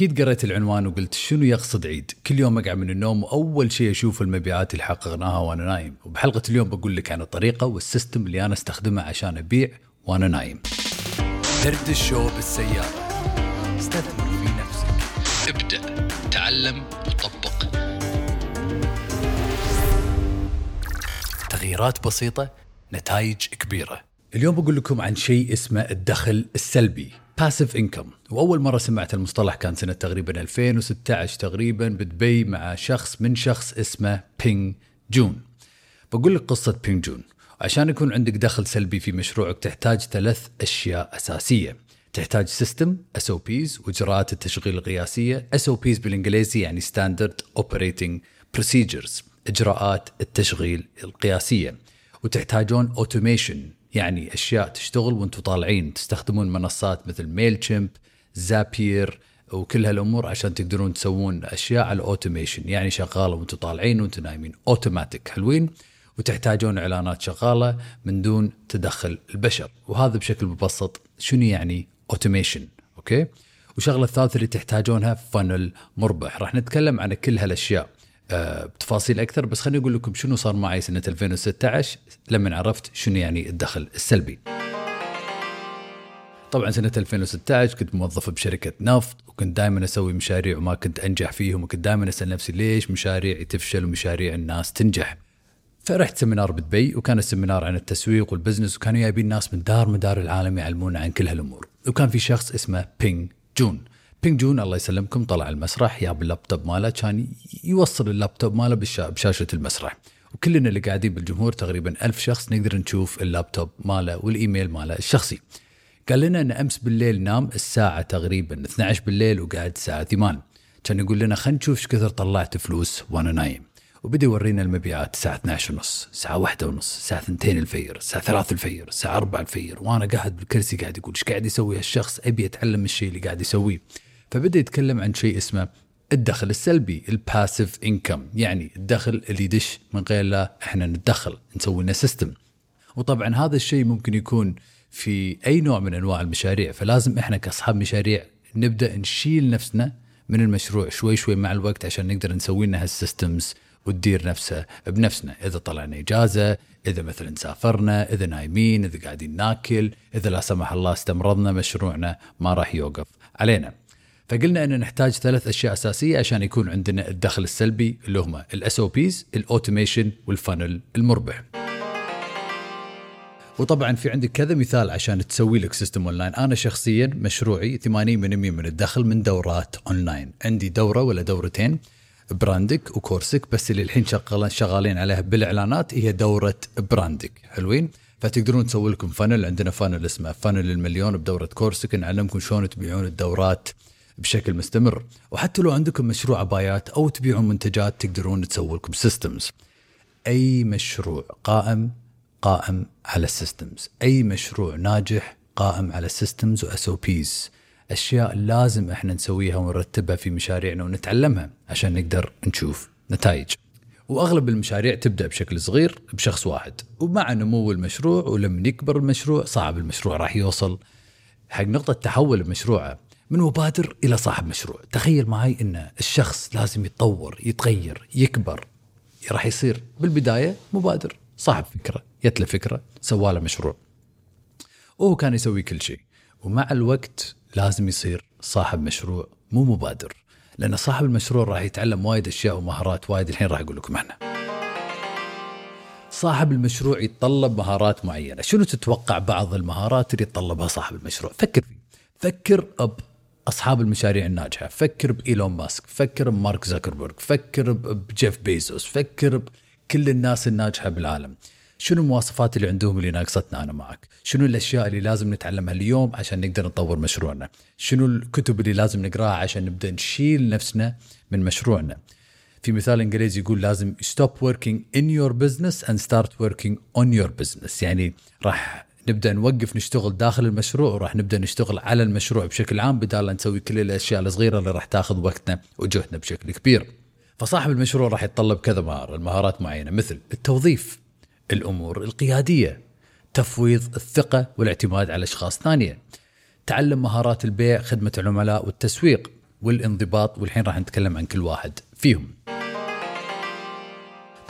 أكيد قريت العنوان وقلت شنو يقصد عيد؟ كل يوم اقعد من النوم وأول شيء أشوف المبيعات اللي حققناها وأنا نايم. وبحلقة اليوم بقول لك عن الطريقة وال system اللي أنا أستخدمه عشان أبيع وأنا نايم. درد الشو بالسيارة. استثمر في نفسك. ابدأ. تعلم وطبق. تغييرات بسيطة نتائج كبيرة. اليوم بقول لكم عن شيء اسمه الدخل السلبي passive income وأول مرة سمعت المصطلح كان سنة تقريبا 2016 تقريبا بدبي مع شخص من شخص اسمه بينج جون. بقول لك قصة بينج جون. عشان يكون عندك دخل سلبي في مشروعك تحتاج ثلاث أشياء أساسية. تحتاج system SOPs وإجراءات التشغيل القياسية. SOPs بالإنجليزي يعني standard operating procedures إجراءات التشغيل القياسية. وتحتاجون automation يعني أشياء تشتغل وأنتم طالعين تستخدمون منصات مثل Mailchimp Zapier وكل هالامور عشان تقدرون تسوون أشياء على ال automation. يعني شغالة وأنتم طالعين وأنتم نايمين. أوتوماتيك. حلوين وتحتاجون إعلانات شغالة من دون تدخل البشر. وهذا بشكل مبسط شنو يعني automation؟ أوكي؟ وشغلة الثالثة اللي تحتاجونها funnel مربح. راح نتكلم عن كل هالأشياء. بتفاصيل أكثر بس خليني أقول لكم شنو صار معي سنة 2016 لما عرفت شنو يعني الدخل السلبي. طبعا سنة 2016 كنت موظف بشركة نفط وكنت دائما أسوي مشاريع وما كنت أنجح فيهم وكنت دائما أسأل نفسي ليش مشاريعي تفشل ومشاريع الناس تنجح. فرحت seminar بدبي وكان ال seminar عن التسويق وال business وكانوا جايبين ناس من دار مدار العالم يعلمونا عن كل هالأمور وكان في شخص اسمه بينج جون بينج جون الله يسلمكم طلع المسرح جاب اللابتوب ماله كان يوصل اللابتوب ماله بشاشة المسرح. وكلنا اللي قاعدين بالجمهور تقريبا ألف شخص نقدر نشوف اللابتوب ماله والإيميل ماله الشخصي. قال لنا إن أمس بالليل نام الساعة تقريبا 12 بالليل وقاعد الساعة 8 كان يقول لنا خلينا نشوف إيش كثر طلعت فلوس وأنا نايم. وبدأ يورينا المبيعات الساعة 12 ونص الساعة واحدة ونص الساعة 2 الفير الساعة 3 الفير الساعة 4 الفير. وأنا قاعد بالكرسي قاعد يقول إيش قاعد يسوي هالشخص؟ أبي أتعلم الشيء اللي قاعد يسويه. فبدأ يتكلم عن شيء اسمه الدخل السلبي ال passive income يعني الدخل اللي يدش من غير لا إحنا نتدخل نسوي لنا system وطبعا هذا الشيء ممكن يكون في أي نوع من أنواع المشاريع فلازم إحنا كأصحاب مشاريع نبدأ نشيل نفسنا من المشروع شوي شوي مع الوقت عشان نقدر نسوي لنا هال systems وتدير نفسها بنفسنا. إذا طلعنا إجازة إذا مثلا سافرنا إذا نايمين إذا قاعدين ناكل إذا لا سمح الله استمرضنا مشروعنا ما راح يوقف علينا. فقلنا إن نحتاج ثلاث أشياء أساسية عشان يكون عندنا الدخل السلبي اللي هم ال SOPs ال automation وال funnel المربح. وطبعا في عندك كذا مثال عشان تسوي لك system online أنا شخصيا مشروعي 80% من الدخل من دورات اونلاين عندي دورة ولا دورتين براندك وكورسك بس اللي الحين شغالين عليها بالإعلانات هي دورة براندك. حلوين؟ فتقدرون تسوي لكم funnel عندنا funnel اسمه فانل المليون بدورة كورسك نعلمكم شلون تبيعون الدورات بشكل مستمر. وحتى لو عندكم مشروع عبايات أو تبيعون منتجات تقدرون تسوي لكم systems أي مشروع قائم قائم على ال systems أي مشروع ناجح قائم على ال systems و SOPs أشياء لازم إحنا نسويها ونرتبها في مشاريعنا ونتعلمها عشان نقدر نشوف نتائج. وأغلب المشاريع تبدأ بشكل صغير بشخص واحد. ومع نمو المشروع ولما يكبر المشروع صعب المشروع راح يوصل. حق نقطة تحول المشروع من مبادر إلى صاحب مشروع. تخيل معي إن الشخص لازم يتطور يتغير يكبر راح يصير بالبداية مبادر. صاحب فكرة جت له فكرة سواله مشروع. وهو كان يسوي كل شيء. ومع الوقت لازم يصير صاحب مشروع مو مبادر. لأن صاحب المشروع راح يتعلم وايد أشياء ومهارات وايد. الحين راح أقول لكم عنها صاحب المشروع يتطلب مهارات معينة. شنو تتوقع بعض المهارات اللي يتطلبها صاحب المشروع؟ فكر فيه. فكر أصحاب المشاريع الناجحة. فكر بإيلون ماسك فكر بمارك زكربرج فكر بجيف بيزوس فكر بكل الناس الناجحة بالعالم. شنو المواصفات اللي عندهم اللي ناقصتنا أنا معك؟ شنو الأشياء اللي لازم نتعلمها اليوم عشان نقدر نطور مشروعنا؟ شنو الكتب اللي لازم نقراها عشان نبدأ نشيل نفسنا من مشروعنا؟ في مثال إنجليزي يقول لازم stop working in your business and start working on your business. يعني راح نبدأ نوقف نشتغل داخل المشروع وراح نبدأ نشتغل على المشروع بشكل عام بدال لا نسوي كل الأشياء الصغيرة اللي راح تاخذ وقتنا وجهدنا بشكل كبير. فصاحب المشروع راح يتطلب كذا مهارة، المهارات معينة مثل التوظيف، الأمور القيادية، تفويض الثقة والاعتماد على أشخاص ثانية. تعلم مهارات البيع، خدمة العملاء والتسويق، والانضباط والحين راح نتكلم عن كل واحد فيهم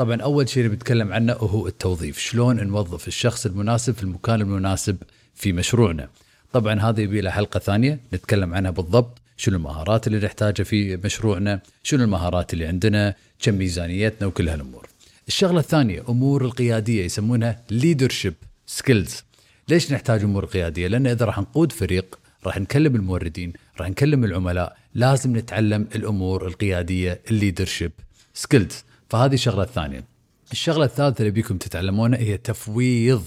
طبعا أول شيء اللي بنتكلم عنه هو التوظيف. شلون نوظف الشخص المناسب في المكان المناسب في مشروعنا. طبعا هذا يبي حلقة ثانية نتكلم عنها بالضبط. شنو المهارات اللي نحتاجها في مشروعنا؟ شنو المهارات اللي عندنا؟ كم ميزانيتنا؟ وكل هالأمور. الشغلة الثانية أمور القيادية يسمونها leadership skills ليش نحتاج أمور قيادية؟ لأن إذا راح نقود فريق راح نكلم الموردين راح نكلم العملاء لازم نتعلم الأمور القيادية ال leadership skills فهذه الشغلة الثانية. الشغلة الثالثة اللي أبيكم تتعلمونها هي تفويض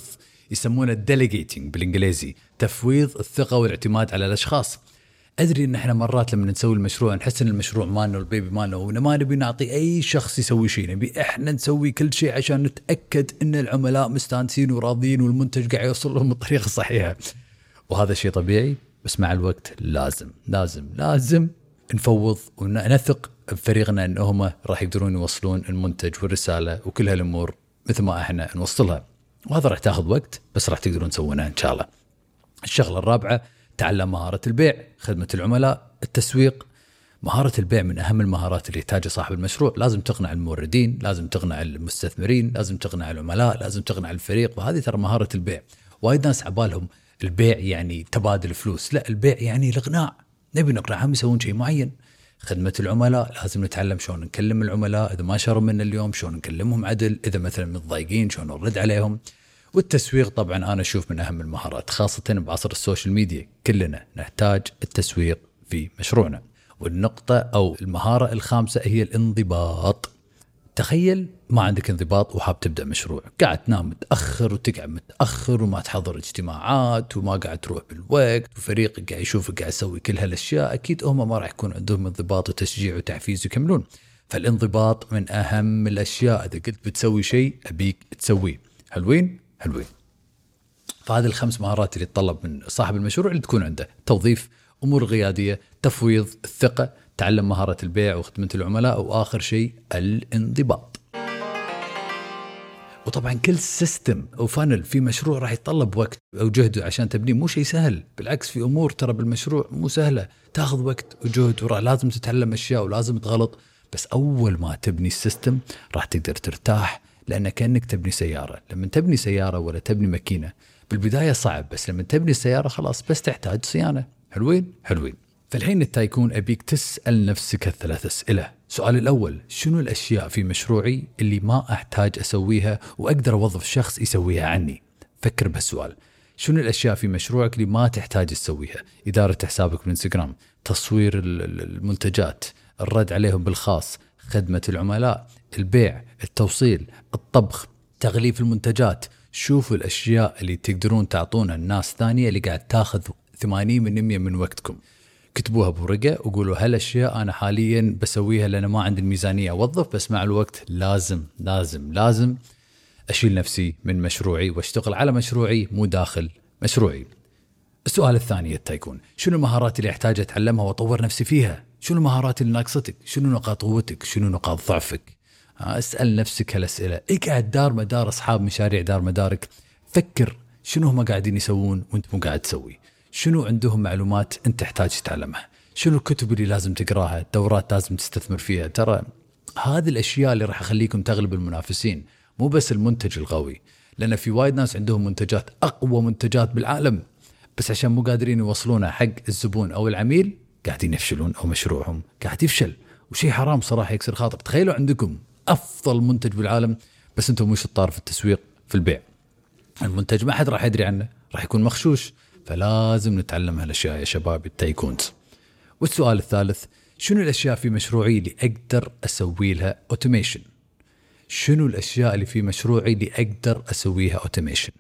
يسمونه delegating بالإنجليزي تفويض الثقة والاعتماد على الأشخاص. أدري إن إحنا مرات لما نسوي المشروع نحس إن المشروع مالنا والبيبي مالنا وما نبي نعطي أي شخص يسوي شيء نبي إحنا نسوي كل شيء عشان نتأكد إن العملاء مستانسين وراضيين والمنتج قاعد يوصل لهم بالطريقة الصحيحه وهذا شيء طبيعي بس مع الوقت لازم لازم لازم نفوض ونثق بفريقنا انهم راح يقدرون يوصلون المنتج والرسالة وكل هالأمور مثل ما إحنا نوصلها. وهذا راح تاخذ وقت بس راح تقدرون تسوونها إن شاء الله. الشغلة الرابعة تعلم مهارة البيع، خدمة العملاء، التسويق. مهارة البيع من أهم المهارات اللي يحتاجها صاحب المشروع. لازم تقنع الموردين لازم تقنع المستثمرين لازم تقنع العملاء لازم تقنع الفريق. وهذه ترى مهارة البيع. وايد ناس عبالهم البيع يعني تبادل فلوس. لا البيع يعني الإقناع. نبي نقنعهم يسوون شيء معين. خدمة العملاء لازم نتعلم شلون نكلم العملاء إذا ما شروا منا اليوم شلون نكلمهم عدل إذا مثلا متضايقين شلون نرد عليهم. والتسويق طبعا أنا أشوف من أهم المهارات خاصة بعصر ال social media. كلنا نحتاج التسويق في مشروعنا. والنقطة أو المهارة الخامسة هي الانضباط. تخيل ما عندك انضباط وحاب تبدأ مشروع. قاعد تنام متأخر وتقعد متأخر وما تحضر اجتماعات وما قاعد تروح بالوقت وفريقك قاعد يشوفك قاعد يسوي كل هالأشياء أكيد هم ما راح يكون عندهم انضباط وتشجيع وتحفيز يكملون فالانضباط من أهم الأشياء. إذا قلت بتسوي شيء أبيك تسويه. حلوين حلوين فهذه الخمس مهارات اللي تطلب من صاحب المشروع اللي تكون عنده توظيف أمور قياديه تفويض الثقه تعلم مهارة البيع وخدمة العملاء وآخر شيء الانضباط. وطبعا كل system أو funnel في مشروع راح يتطلب وقت أو جهد عشان تبنيه. مو شيء سهل. بالعكس في أمور ترى بالمشروع مو سهلة. تاخذ وقت وجهد ولازم تتعلم أشياء ولازم تغلط. بس أول ما تبني السيستم راح تقدر ترتاح لأن كأنك تبني سيارة. لما تبني سيارة ولا تبني ماكينة بالبداية صعب. بس لما تبني السيارة خلاص بس تحتاج صيانة. حلوين؟ حلوين. فالحين التايكون أبيك تسأل نفسك الثلاث أسئلة. السؤال الأول شنو الأشياء في مشروعي اللي ما أحتاج أسويها وأقدر أوظف شخص يسويها عني؟ فكر بهالسؤال. شنو الأشياء في مشروعك اللي ما تحتاج تسويها؟ إدارة حسابك بالإنستغرام تصوير المنتجات الرد عليهم بالخاص خدمة العملاء البيع التوصيل الطبخ تغليف المنتجات. شوفوا الأشياء اللي تقدرون تعطونها الناس ثانية اللي قاعد تاخذ 80% من وقتكم. كتبوها بورقة وقولوا هالأشياء أنا حاليا بسويها لأن ما عندي الميزانية أوظف بس مع الوقت لازم لازم لازم أشيل نفسي من مشروعي وأشتغل على مشروعي مو داخل مشروعي. السؤال الثاني يكون شنو المهارات اللي أحتاج أتعلمها وأطور نفسي فيها؟ شنو المهارات اللي ناقصتك؟ شنو نقاط قوتك؟ شنو نقاط ضعفك؟ اسأل نفسك هالأسئلة، اقعد دار مدار أصحاب مشاريع دار مدارك، فكر شنو هم قاعدين يسوون وأنت مو قاعد تسوي. شنو عندهم معلومات انت تحتاج تتعلمها؟ شنو الكتب اللي لازم تقراها؟ الدورات لازم تستثمر فيها؟ ترى هذه الأشياء اللي راح أخليكم تغلب المنافسين مو بس المنتج القوي لأن في وايد ناس عندهم منتجات أقوى منتجات بالعالم. بس عشان مو قادرين يوصلونها حق الزبون أو العميل قاعدين يفشلون أو مشروعهم قاعد يفشل. وشيء حرام صراحة يكسر خاطر. تخيلوا عندكم أفضل منتج بالعالم بس أنتم مو شطار في التسويق في البيع. المنتج ما حد راح يدري عنه راح يكون مخشوش فلازم نتعلم هالأشياء يا شباب ال tycoons والسؤال الثالث شنو الأشياء في مشروعي اللي أقدر أسوي لها automation شنو الأشياء اللي في مشروعي اللي أقدر اسويها automation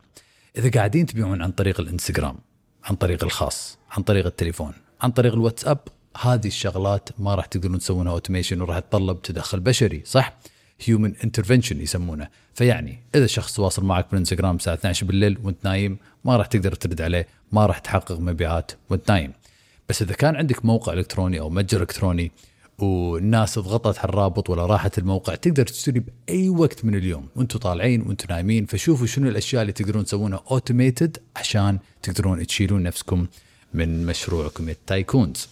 إذا قاعدين تبيعون عن طريق الإنستغرام عن طريق الخاص عن طريق التليفون عن طريق الواتساب هذه الشغلات ما راح تقدرون تسوونها automation وراح تتطلب تدخل بشري صح؟ human intervention يسمونه. فيعني إذا شخص تواصل معك بالانستغرام الساعة 12 بالليل وانت نايم ما راح تقدر ترد عليه ما راح تحقق مبيعات وانت نايم. بس إذا كان عندك موقع إلكتروني أو متجر إلكتروني والناس ضغطت على الرابط ولا راحت الموقع تقدر تشتري بأي وقت من اليوم. وأنتم طالعين وأنتم نايمين فشوفوا شنو الأشياء اللي تقدرون تسوونها automated عشان تقدرون تشيلون نفسكم من مشروعكم التايكونز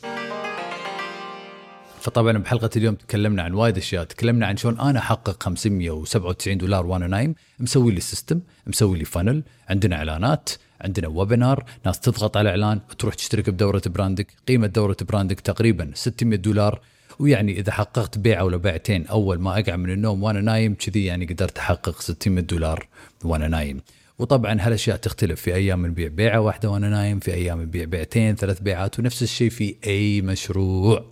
فطبعا بحلقة اليوم تكلمنا عن وايد أشياء. تكلمنا عن شلون أنا أحقق 597 دولار وأنا نايم. مسوي لي system مسوي لي funnel عندنا إعلانات عندنا webinar ناس تضغط على إعلان وتروح تشترك بدورة براندك. قيمة دورة براندك تقريبا 600 دولار. ويعني إذا حققت بيعه ولا بيعتين أول ما أقع من النوم وأنا نايم كذي يعني قدرت أحقق 600 دولار وأنا نايم. وطبعا هالأشياء تختلف. في أيام نبيع بيعة واحدة وأنا نايم في أيام نبيع بيعتين ثلاث بيعات ونفس الشيء في أي مشروع.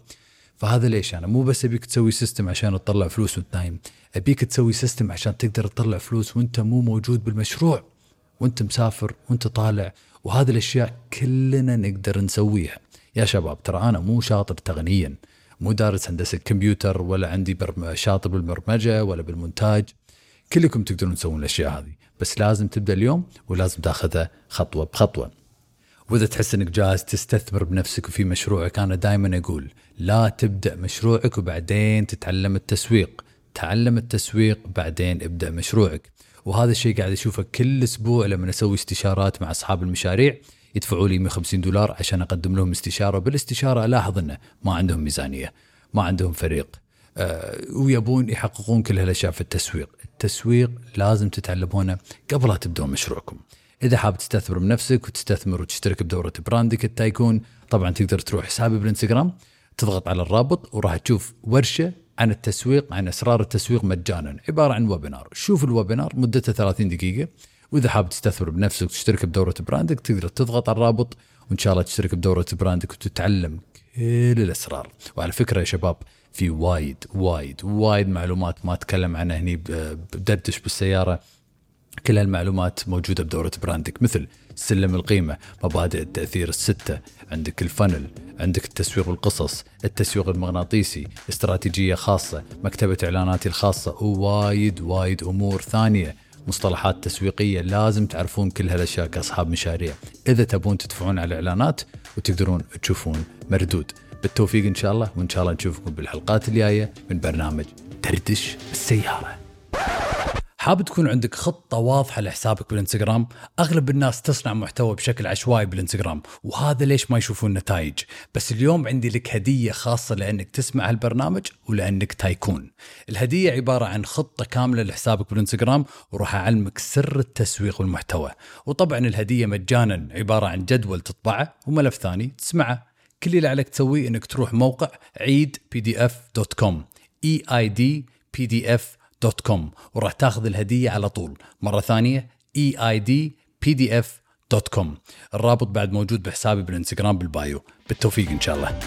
فهذا ليش أنا مو بس أبيك تسوي system عشان تطلع فلوس وانت نايم أبيك تسوي system عشان تقدر تطلع فلوس وأنت مو موجود بالمشروع. وأنت مسافر وأنت طالع وهذه الأشياء كلنا نقدر نسويها. يا شباب ترى أنا مو شاطر تقنيا مو دارس هندسة كمبيوتر ولا عندي شاطر بالبرمجة ولا بالمونتاج. كلكم تقدرون تسوون الأشياء هذه بس لازم تبدأ اليوم ولازم تاخذها خطوة بخطوة. وإذا تحس إنك جاهز تستثمر بنفسك وفي مشروعك أنا دائما أقول لا تبدأ مشروعك وبعدين تتعلم التسويق. تعلم التسويق بعدين ابدأ مشروعك. وهذا الشيء قاعد أشوفه كل أسبوع لما أسوي استشارات مع أصحاب المشاريع. يدفعوا لي 150 دولار عشان أقدم لهم استشارة. وبالاستشارة ألاحظ إنه ما عندهم ميزانية ما عندهم فريق. آه ويبون يحققون كل هالأشياء في التسويق. التسويق لازم تتعلمونه قبل لا تبدون مشروعكم. إذا حاب تستثمر بنفسك وتستثمر وتشترك بدورة براندك التايكون طبعا تقدر تروح حسابي بالإنستغرام تضغط على الرابط وراح تشوف ورشة عن التسويق عن أسرار التسويق مجانا عبارة عن webinar. شوف ال webinar مدته 30 دقيقة وإذا حاب تستثمر بنفسك وتشترك بدورة براندك تقدر تضغط على الرابط وإن شاء الله تشترك بدورة براندك وتتعلم كل الأسرار. وعلى فكرة يا شباب في وايد وايد وايد معلومات ما أتكلم عنها هني بدردشة بالسيارة. كل هالمعلومات موجودة بدورة براندك مثل سلم القيمة، مبادئ التأثير الستة، عندك ال funnel، عندك التسويق والقصص، التسويق المغناطيسي، استراتيجية خاصة، مكتبة اعلاناتي الخاصة ووايد وايد أمور ثانية مصطلحات تسويقية لازم تعرفون كل هالأشياء كأصحاب مشاريع، إذا تبون تدفعون على الإعلانات وتقدرون تشوفون مردود. بالتوفيق إن شاء الله وإن شاء الله نشوفكم بالحلقات الجاية من برنامج دردش بالسياره. حاب تكون عندك خطة واضحة لحسابك بالإنستغرام؟ أغلب الناس تصنع محتوى بشكل عشوائي بالإنستغرام وهذا ليش ما يشوفون نتائج. بس اليوم عندي لك هدية خاصة لأنك تسمع هالبرنامج ولأنك تايكون. الهدية عبارة عن خطة كاملة لحسابك بالإنستغرام وراح أعلمك سر التسويق والمحتوى. وطبعا الهدية مجانا عبارة عن جدول تطبعه وملف ثاني تسمعه. كل اللي عليك تسويه إنك تروح موقع عيد PDF dot com E I D PDF dot com وراح تاخذ الهدية على طول. مرة ثانية E I D PDF dot com الرابط بعد موجود بحسابي بالإنستغرام بال bio. بالتوفيق إن شاء الله.